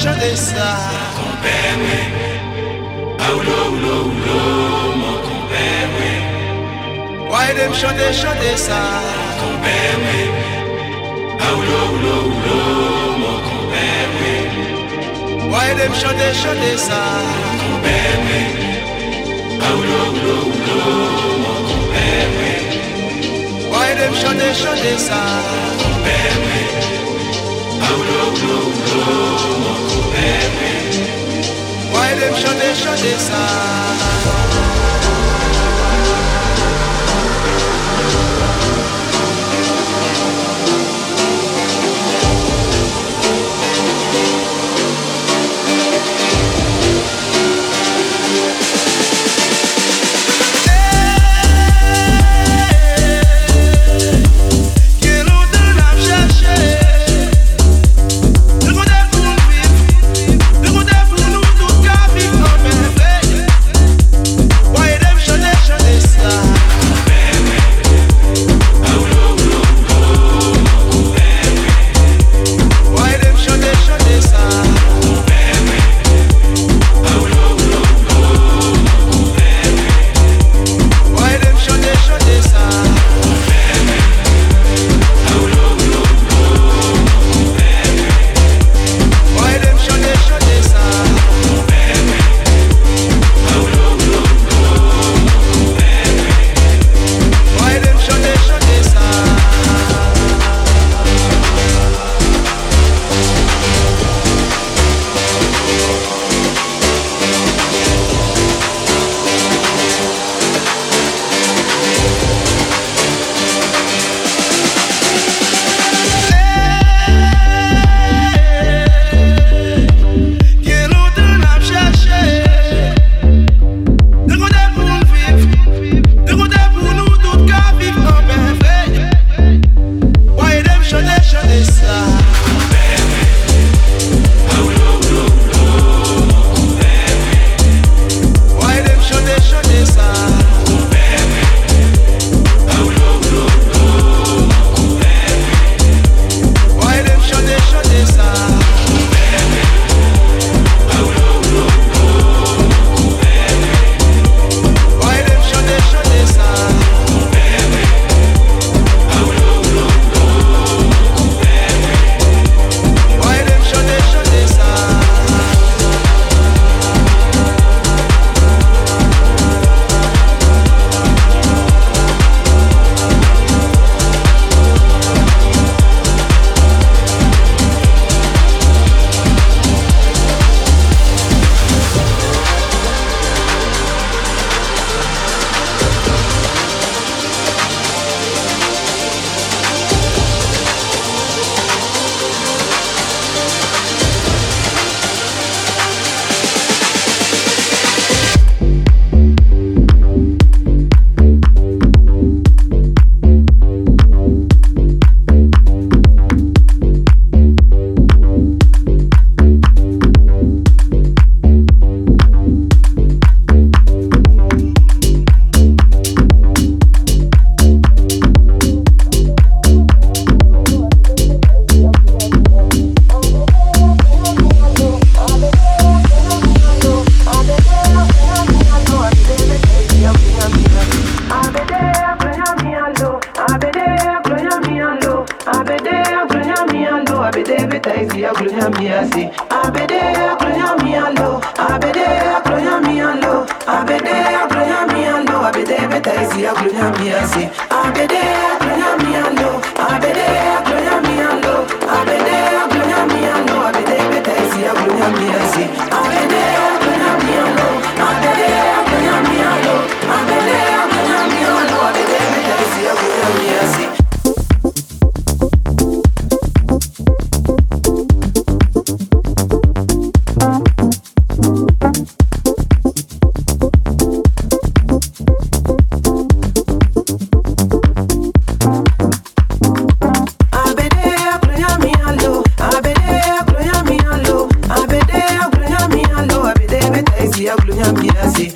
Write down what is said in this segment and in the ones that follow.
jeter ça. Compère, oui. Mon compère, oui. Ouais, de me ça. Compère, oui. Ah, oulo, oulo, mon compère, oui. Ouais, de me ça. Mon compère, oui. Ouais, de ça. Compère. Why them chante, chante ça Quel diablo ya me hace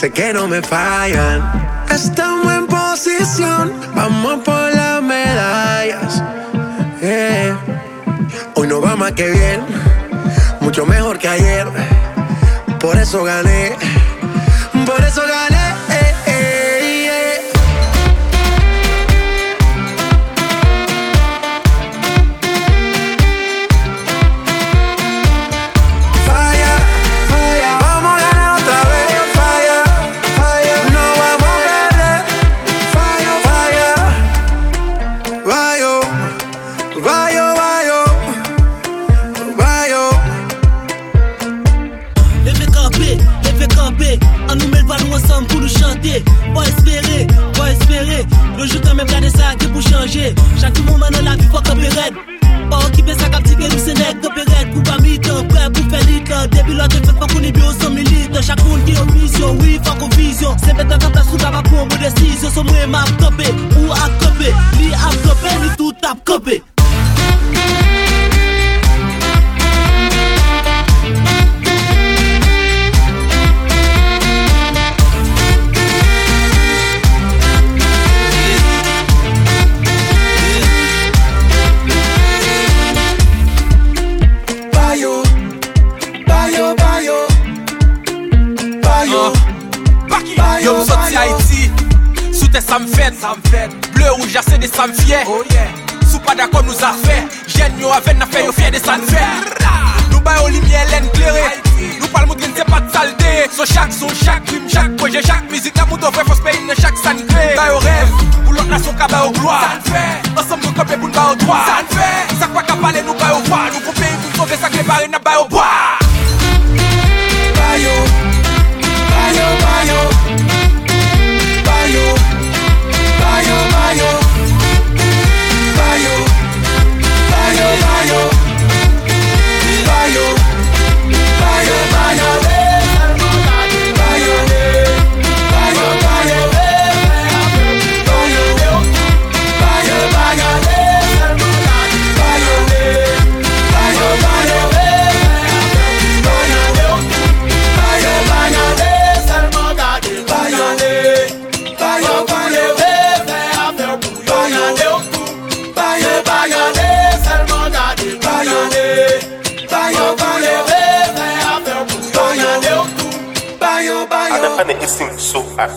sé que no me fallan. Estamos en posición, vamos por las medallas. Hoy no va más que bien, mucho mejor que ayer. Por eso gané, por eso gané. Chak son, chak rim, chak proje, chak mizik La moun do vwe fos pe in chak san kre Bayo rev, pou lot nasyon ka bayo gloa San fe, ansam nou kope pou nba o dwa San fe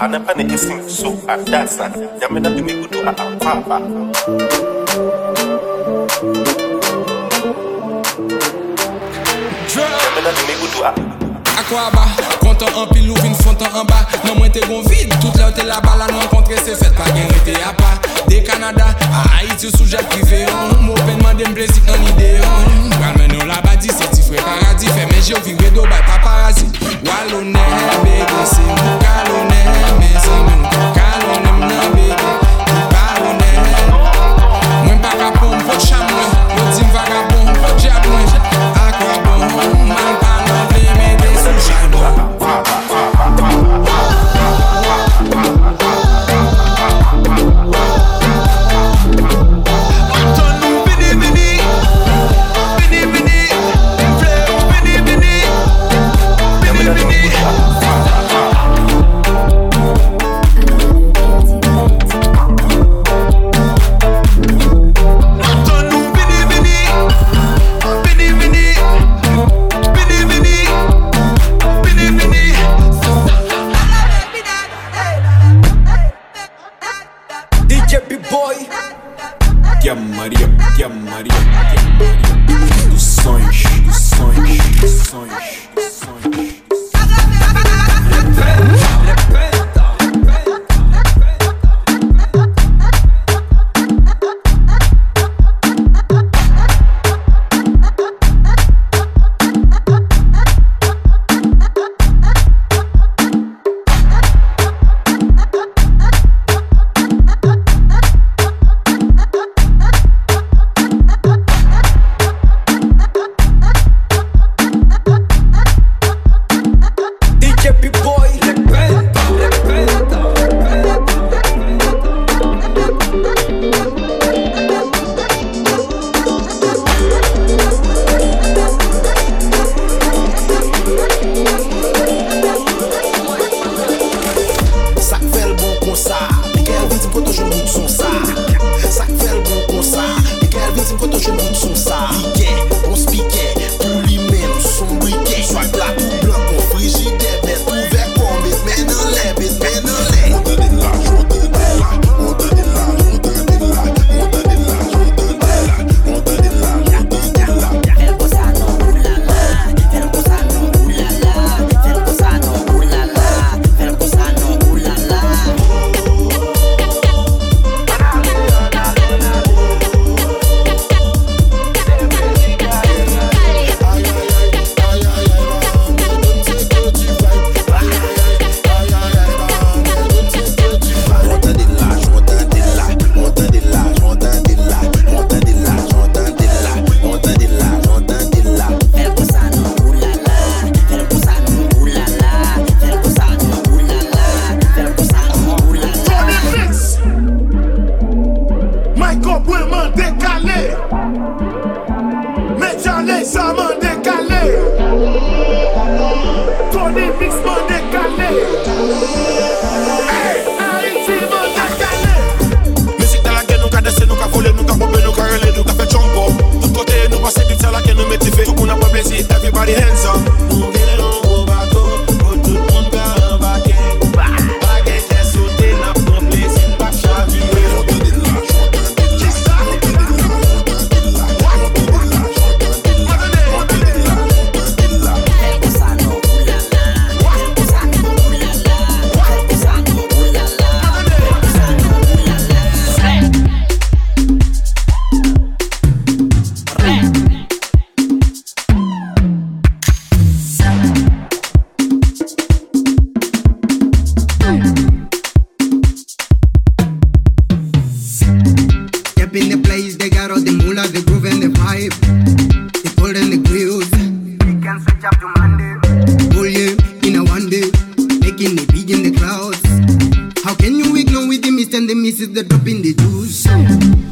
anapa na isin so adasa nyame na tumi gudu a ampapa nyame na tumi gudu a Akwa ba, kontan an pilou vin fontan an ba. Nan mwen te gon vide, tout la ou te la ba. La nan kontre se fet pa gen rete a pa. De Kanada, a Haiti ou soujat prive an Mwen penman dem blesik nan ide an Pral men nou la badi, se ti fwe paradis. Fè men je ou vivre do bay paparazzi Walone, bebe, se mou kalone. Manca no límites, surgimos. miss and the misses, they dropping the juice.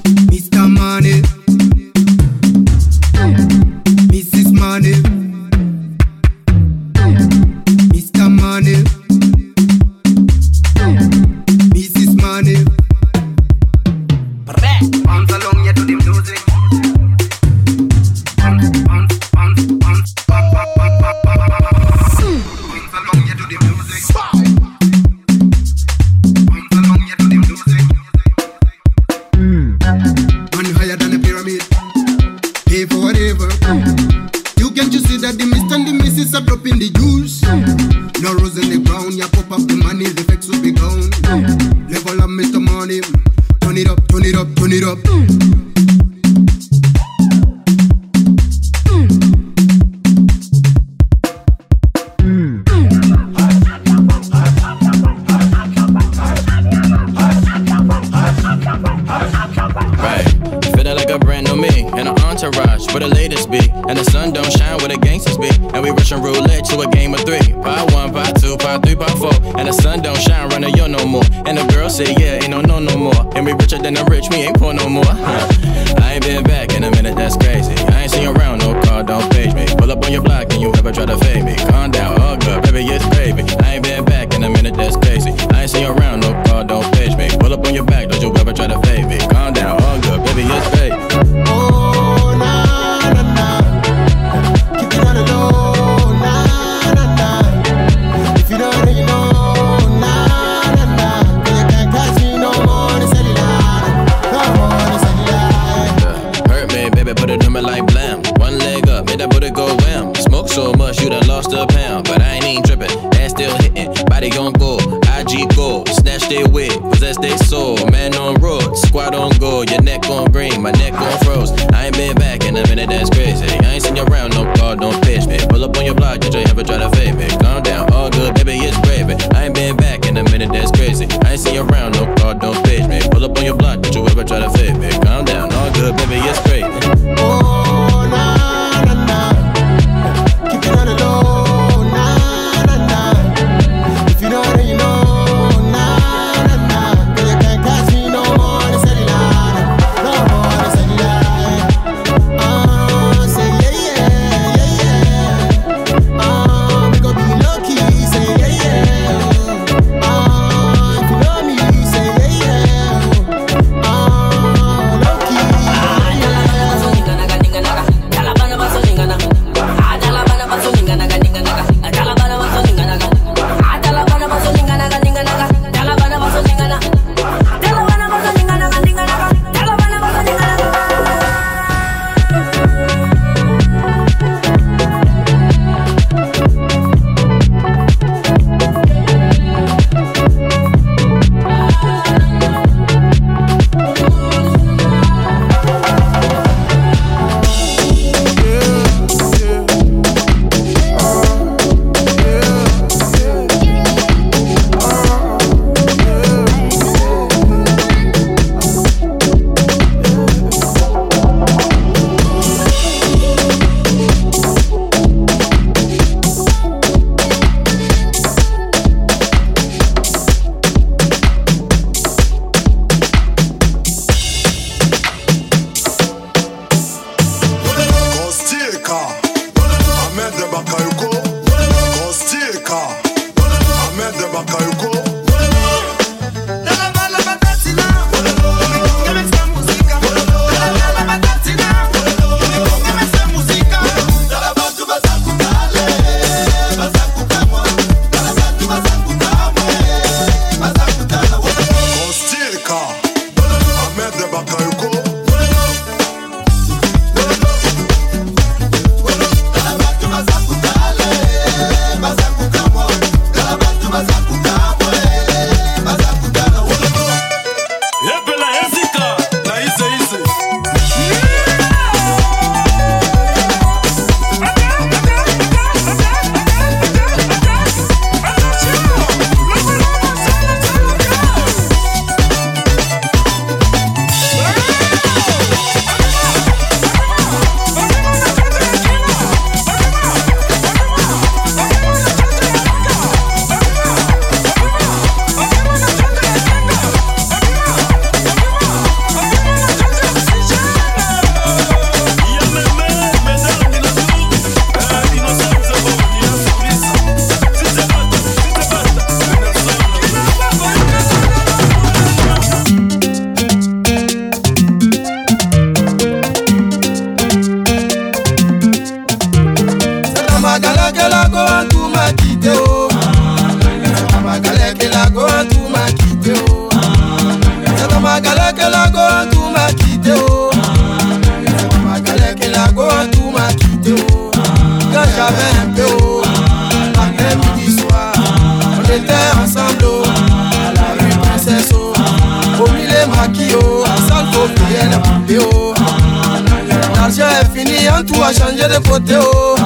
kote o oh.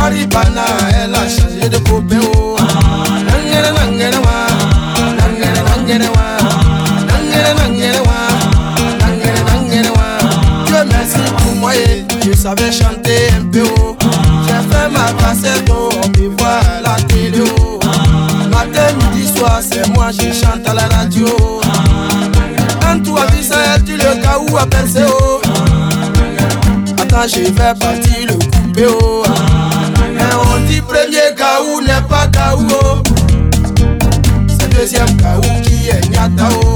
waribana ɛla sayede kope o nangere nangere wa. Nangere pour moi je savais chanter un peu oh. j'ai fait ma cassette au voir la télé matin midi soir c'est moi je chante à la radio. Quand tu as vu ça tu le cas où à penser o ça, je vais partir le couper. Oh, ah. on dit premier Gaou n'est pas Gaou. Oh. C'est deuxième Gaou qui est Nyatao. Oh.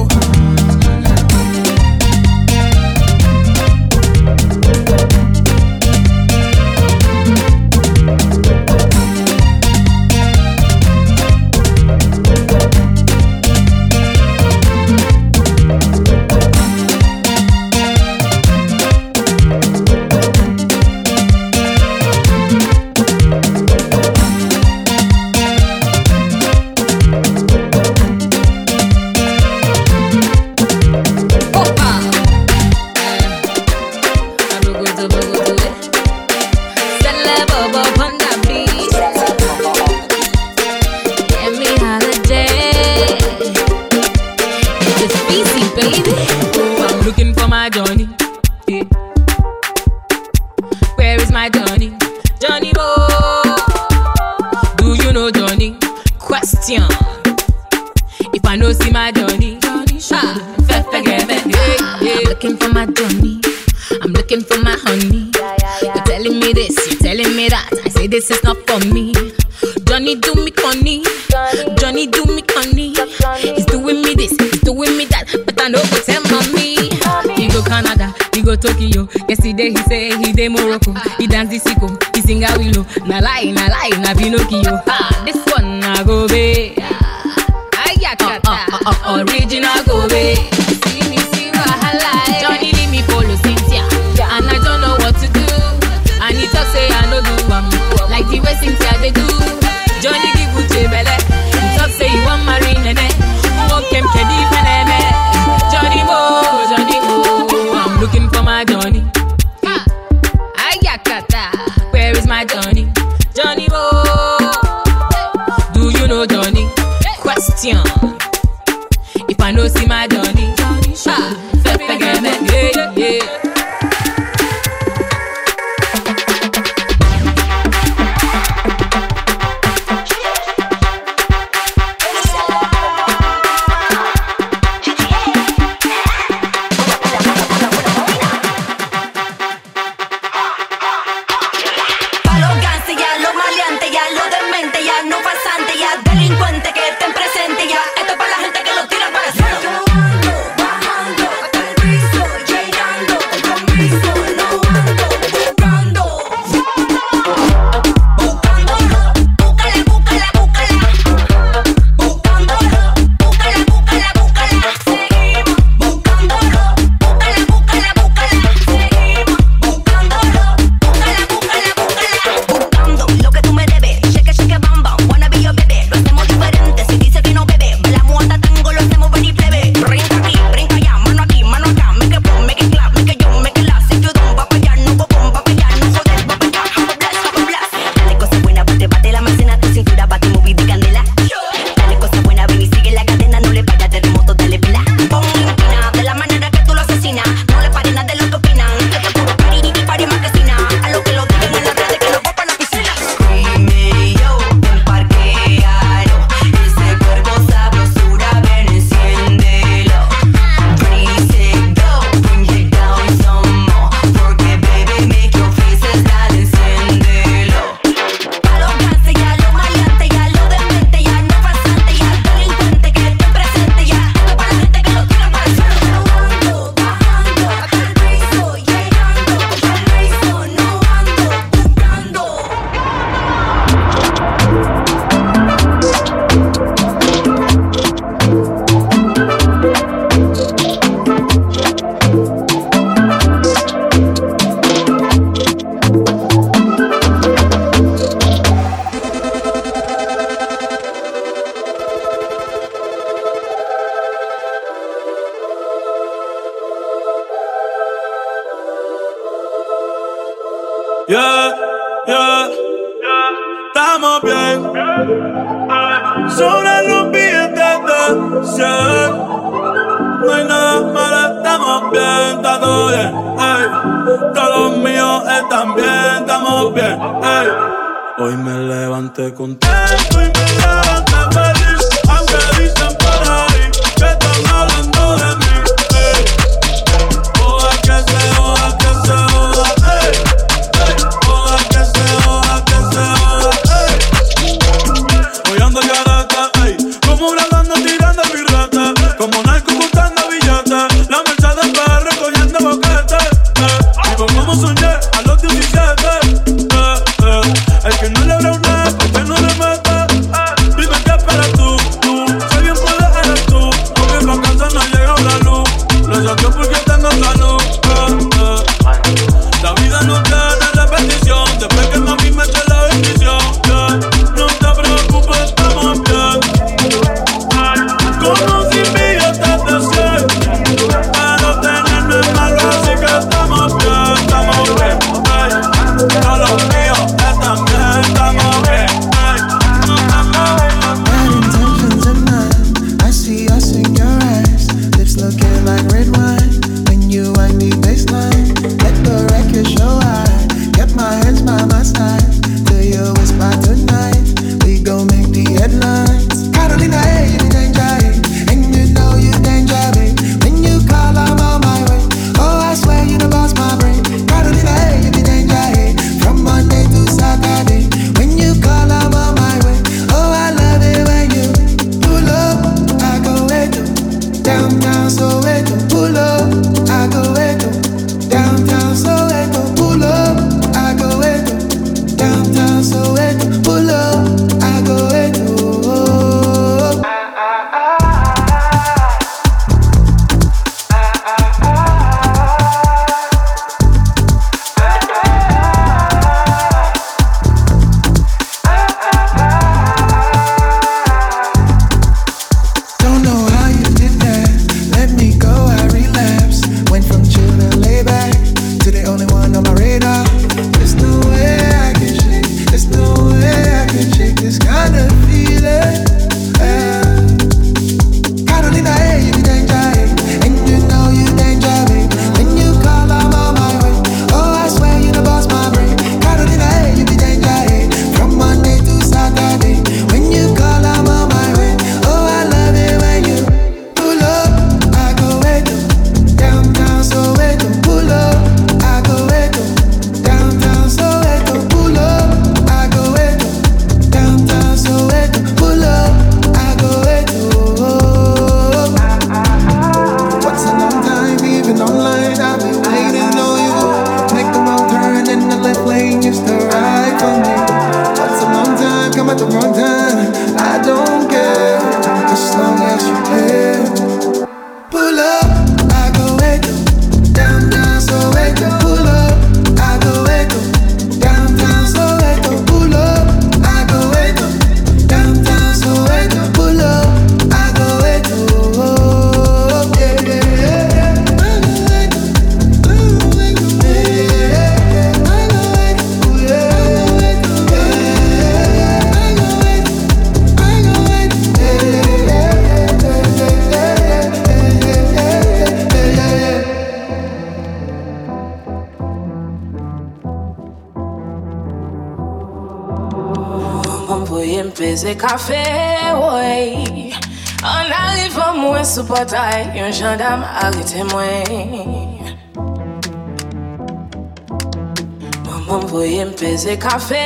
se ka fe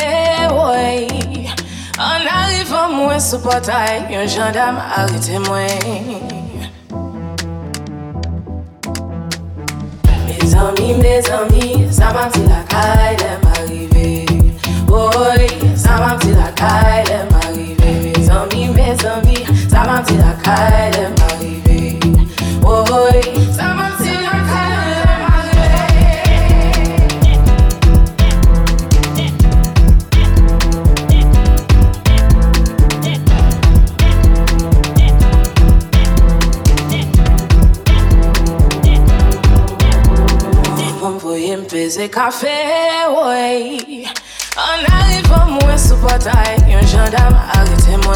woy An arifan mwen sou potay Yon jandam arite mwen c'est café, ouais. En arrivant, moi, sous bataille, un gendarme arrêté moi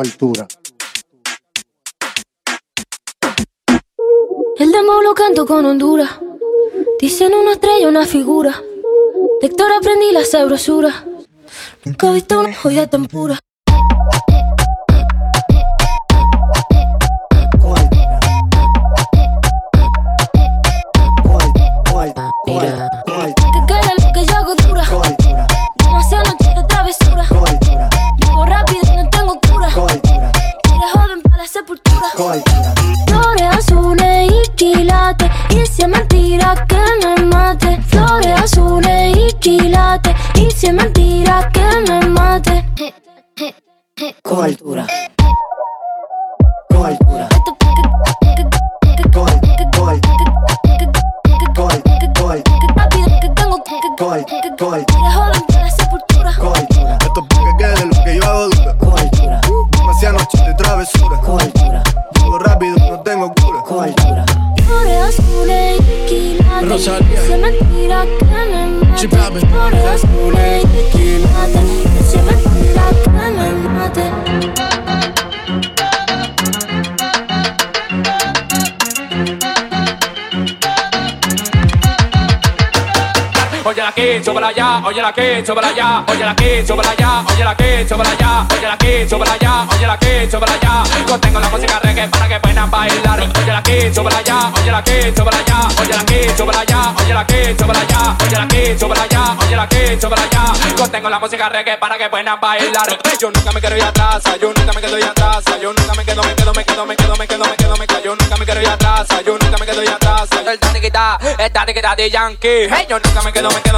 altura. El demo lo canto con Honduras. Dicen una estrella, una figura. De Héctor aprendí la sabrosura. Nunca he visto una joya tan pura. Te Coaltura. Llega joven, sepultura. Coaltura. Esto es porque quede lo que yo hago dura. Coaltura. Demasiadas noches de travesura. Coaltura. Vivo rápido, no tengo cura. Coaltura. Flores oscuras y Rosalía. Se mentira que me mate. Flores oscuras y tequilate. Se mentira que me mate. La súbela allá, oye la que, súbela allá, oye la súbela allá, oye la que, súbela allá, oye la súbela allá, oye la que, súbela allá. Yo tengo la música reggae para que puedan bailar. Oye la que, súbela allá, oye la súbela allá, oye la súbela allá, oye la súbela allá, oye la que, súbela allá, oye la súbela allá. Yo tengo la música reggae para que puedan bailar. Yo nunca me quiero ir atrás, yo nunca me quedo ir atrás, yo nunca me quedo, me quedo, me quedo, me quedo, me quedo, me quedo, me quedo, yo nunca me quiero ir atrás, yo nunca me quedo ir atrás. El taniquita, el taniquita de Yankee. Hey, yo nunca me quedo, me quedo,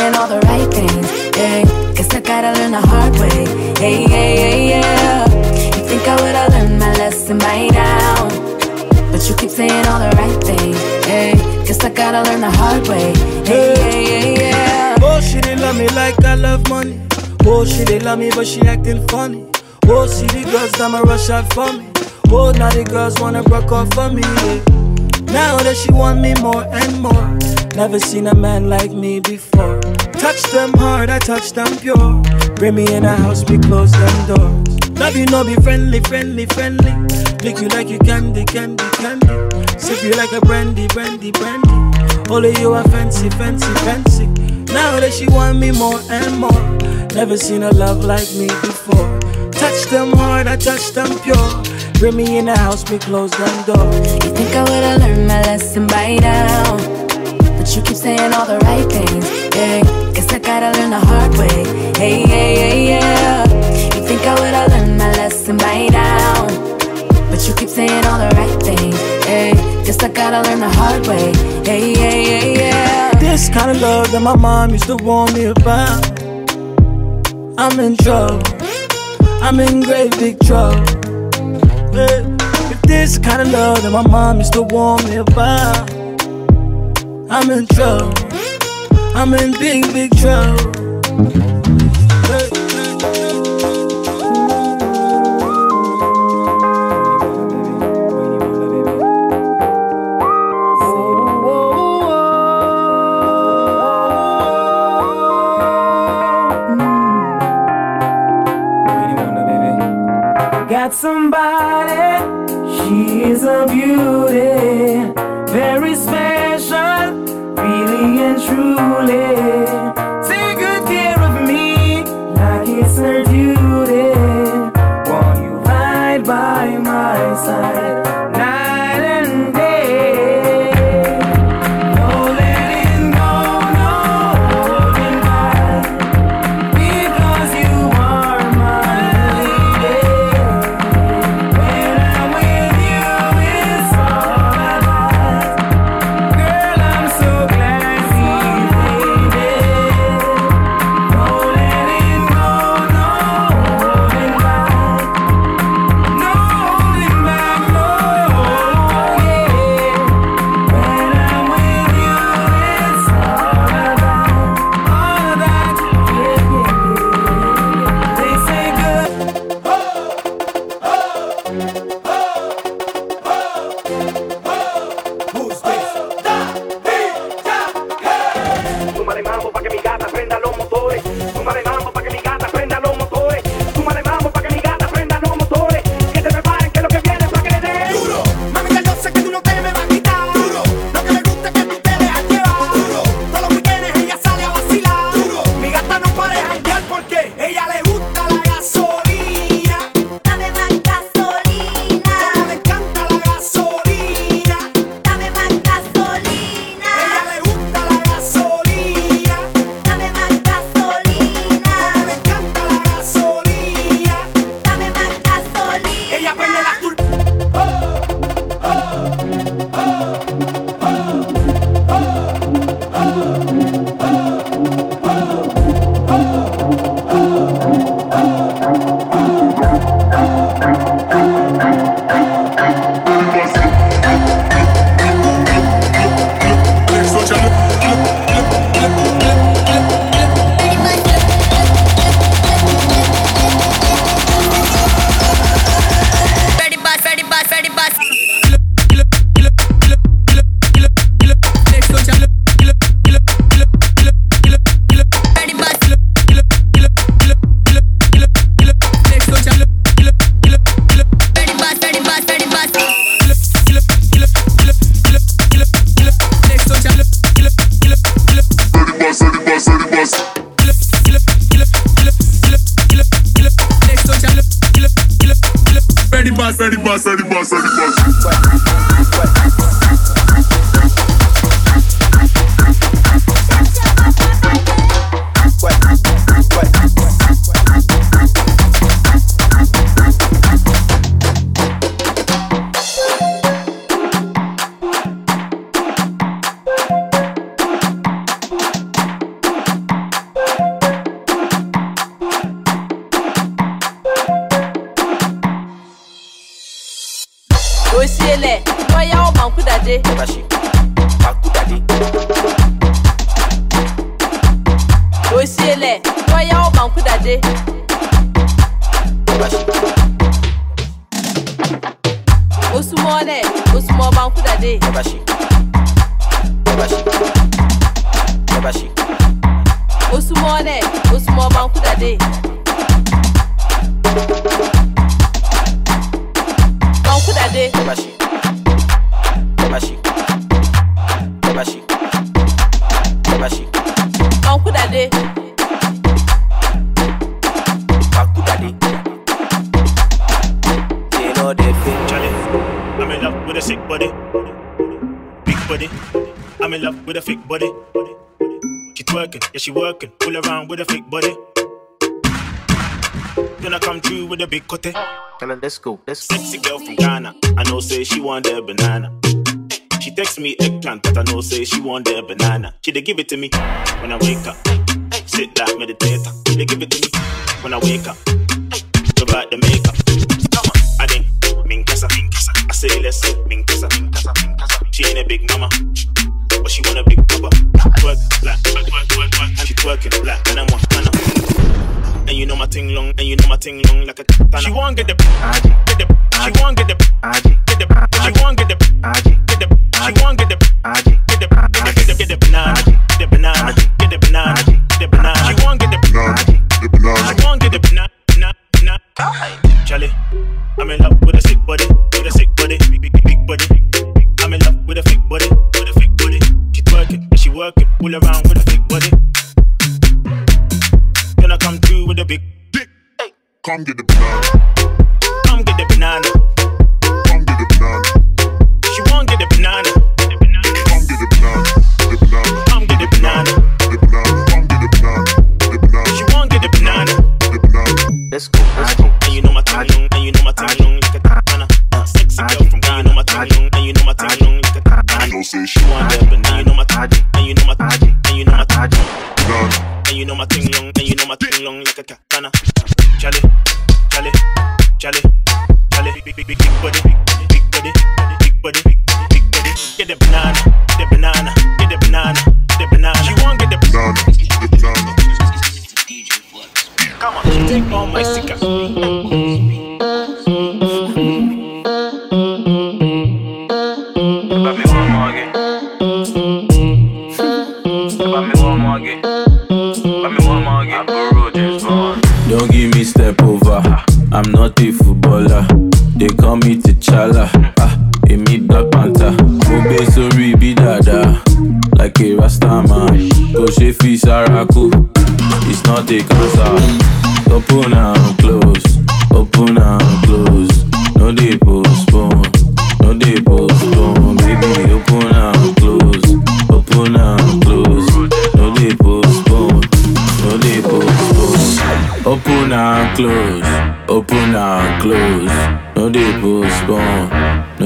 saying all the right things. Yeah, guess I gotta learn the hard way. Hey, yeah, yeah, yeah. You think I would've learned my lesson by now? But you keep saying all the right things. Yeah, guess I gotta learn the hard way. Hey, yeah, yeah, yeah. Oh, she didn't love me like I love money. Oh, she didn't love me, but she acting funny. Oh, see the girls that my rush out for me. Oh, now the girls wanna broke off for me. Now that she want me more and more. Never seen a man like me before. Touch them hard, I touch them pure. Bring me in a house, we close them doors. Love you, no be friendly, friendly, friendly. Lick you like you candy, candy, candy. Sip you like a brandy, brandy, brandy. Only you are fancy, fancy, fancy. Now that she want me more and more. Never seen a love like me before. Touch them hard, I touch them pure. Bring me in the house, we close them doors. You think I would've learned my lesson by now? But you keep saying all the right things. Yeah, guess I gotta learn the hard way. Hey, yeah, yeah, yeah. You think I would've learned my lesson by now? But you keep saying all the right things. Yeah, guess I gotta learn the hard way. Hey, yeah, yeah, yeah. This kind of love that my mom used to warn me about. I'm in trouble. I'm in great big trouble. Hey, if this kind of love that my mom used to warn me about, I'm in trouble. I'm in big, big trouble. Got somebody, she is a beauty, dé. ó ne, lẹ̀ ó súnmọ́ bá ń. Twerking, she working, pull around with a fake body. Then I come through with a big cutie. Tell her let's go, let's go. Sexy girl from Ghana, I know say she want that banana. She text me eggplant, but I know say she want that banana. She dey give it to me when I wake up. Sit that meditator, she dey give it to me when I wake up. Rub out the makeup. I think Minkasa, Minkasa. I say let's go Minkasa, Minkasa, Minkasa. She ain't a big mama, but she want a big papa. Twerk like, twerk, twerk, twerk, twerk, and she twerking like, and I'm one, and I'm. And you know my ting long, and you know my ting long like a katana. She want get the, get the, she want get the, get the, she want get the, get the, she want get the, get the, get the, get the, get the banana, get the banana, get the banana, get the banana. She want get the banana, the banana. She want get the banana, banana, banana. Charlie, I'm in love with a sick body, with a sick body. Come get the banana.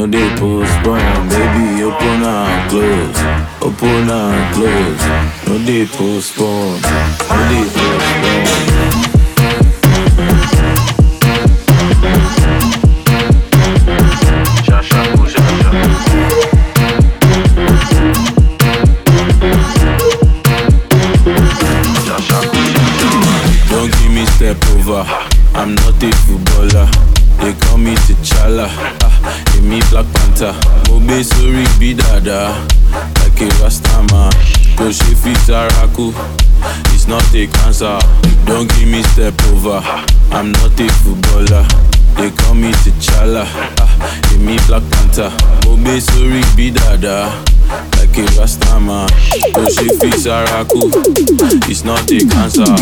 No dey postpone. Baby, open and close, open and close. No dey postpone, no dey postpone. Dada. Like a Rasta man. Go shefi saraku. It's not a cancer. Don't give me step over. I'm not a footballer. They call me T'Challa. Ah, me Black Panther. Mobe sorry be dada. Like a Rasta man. Go shefi saraku. It's not a cancer.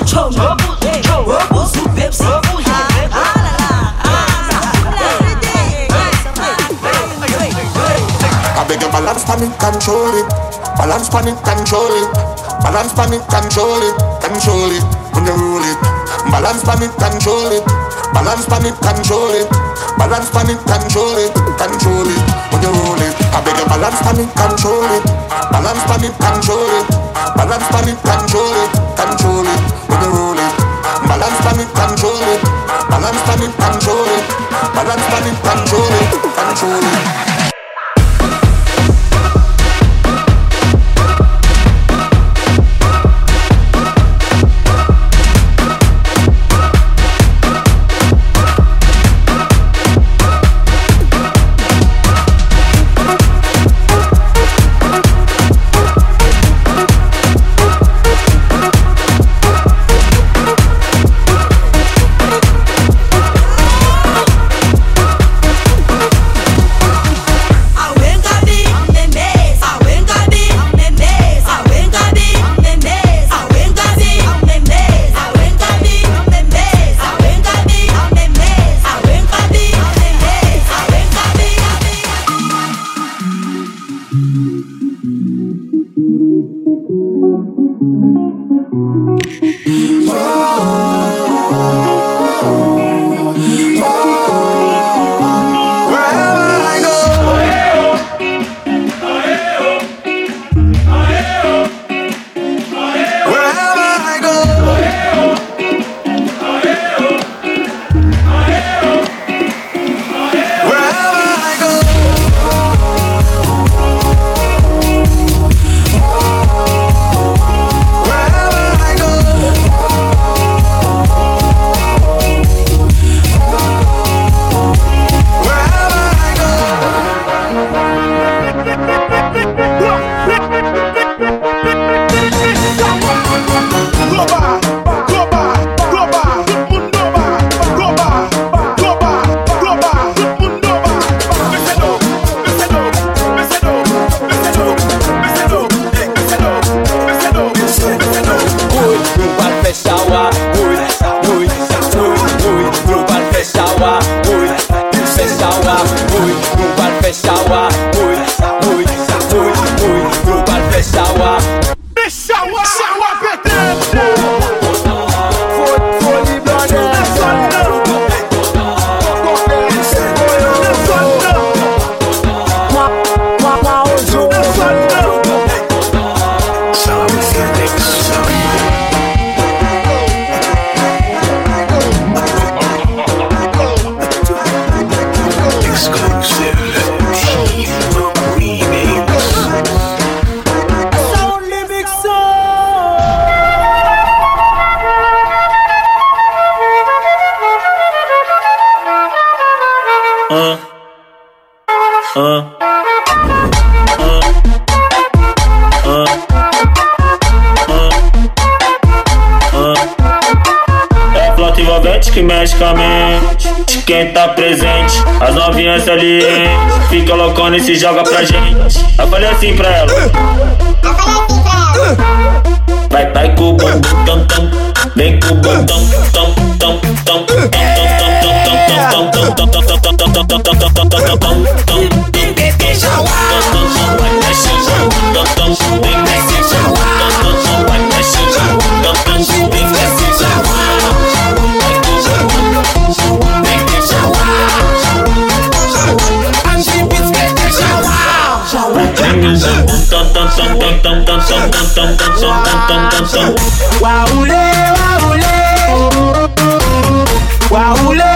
ubuchongo Beg your balance, panic, control it. Balance, panic, control it. Balance, panic, control it. Control it when you roll it. Balance, panic, control it. Balance, panic, control it. Balance, panic, control it. Control it when you roll it. I beg your balance, panic, control it. Balance, panic, control it. Balance pan it, control it, control it. When you roll it. Balance pan it, control it. Balance pan it, control it. Balance pan it, control it, control it. freneticamente. Quem tá presente, as novinhas ali. Fica loucona e se joga pra gente. Eu falei assim pra ela. Eu falei assim pra ela. Vai, vai com o bumbum, tam, tam. Vem com o bumbum, tam, tam, tam, tam, tam. Deixa o ar, deixa o ar, deixa o ar, deixa o ar. Waoulé, waoulé Waoulé,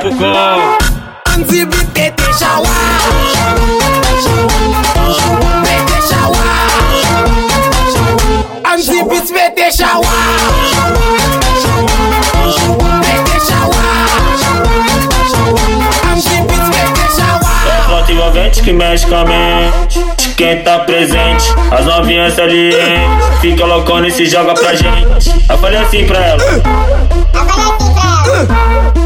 Com. Anzibit mete shawa Anzibit mete shawa beat que mexe com a mente de quem tá presente. As novinhas salientes, fica loucona e se joga pra gente. Eu falei assim pra ela. Vai com o bumbum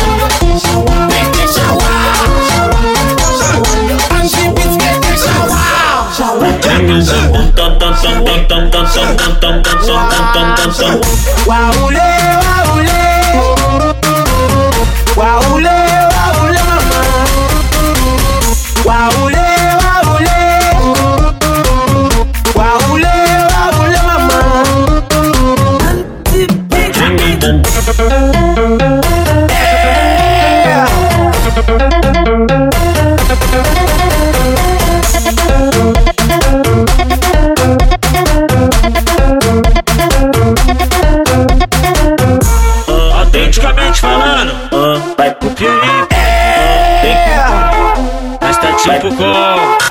Waoulé. Waoulé, Pipocó.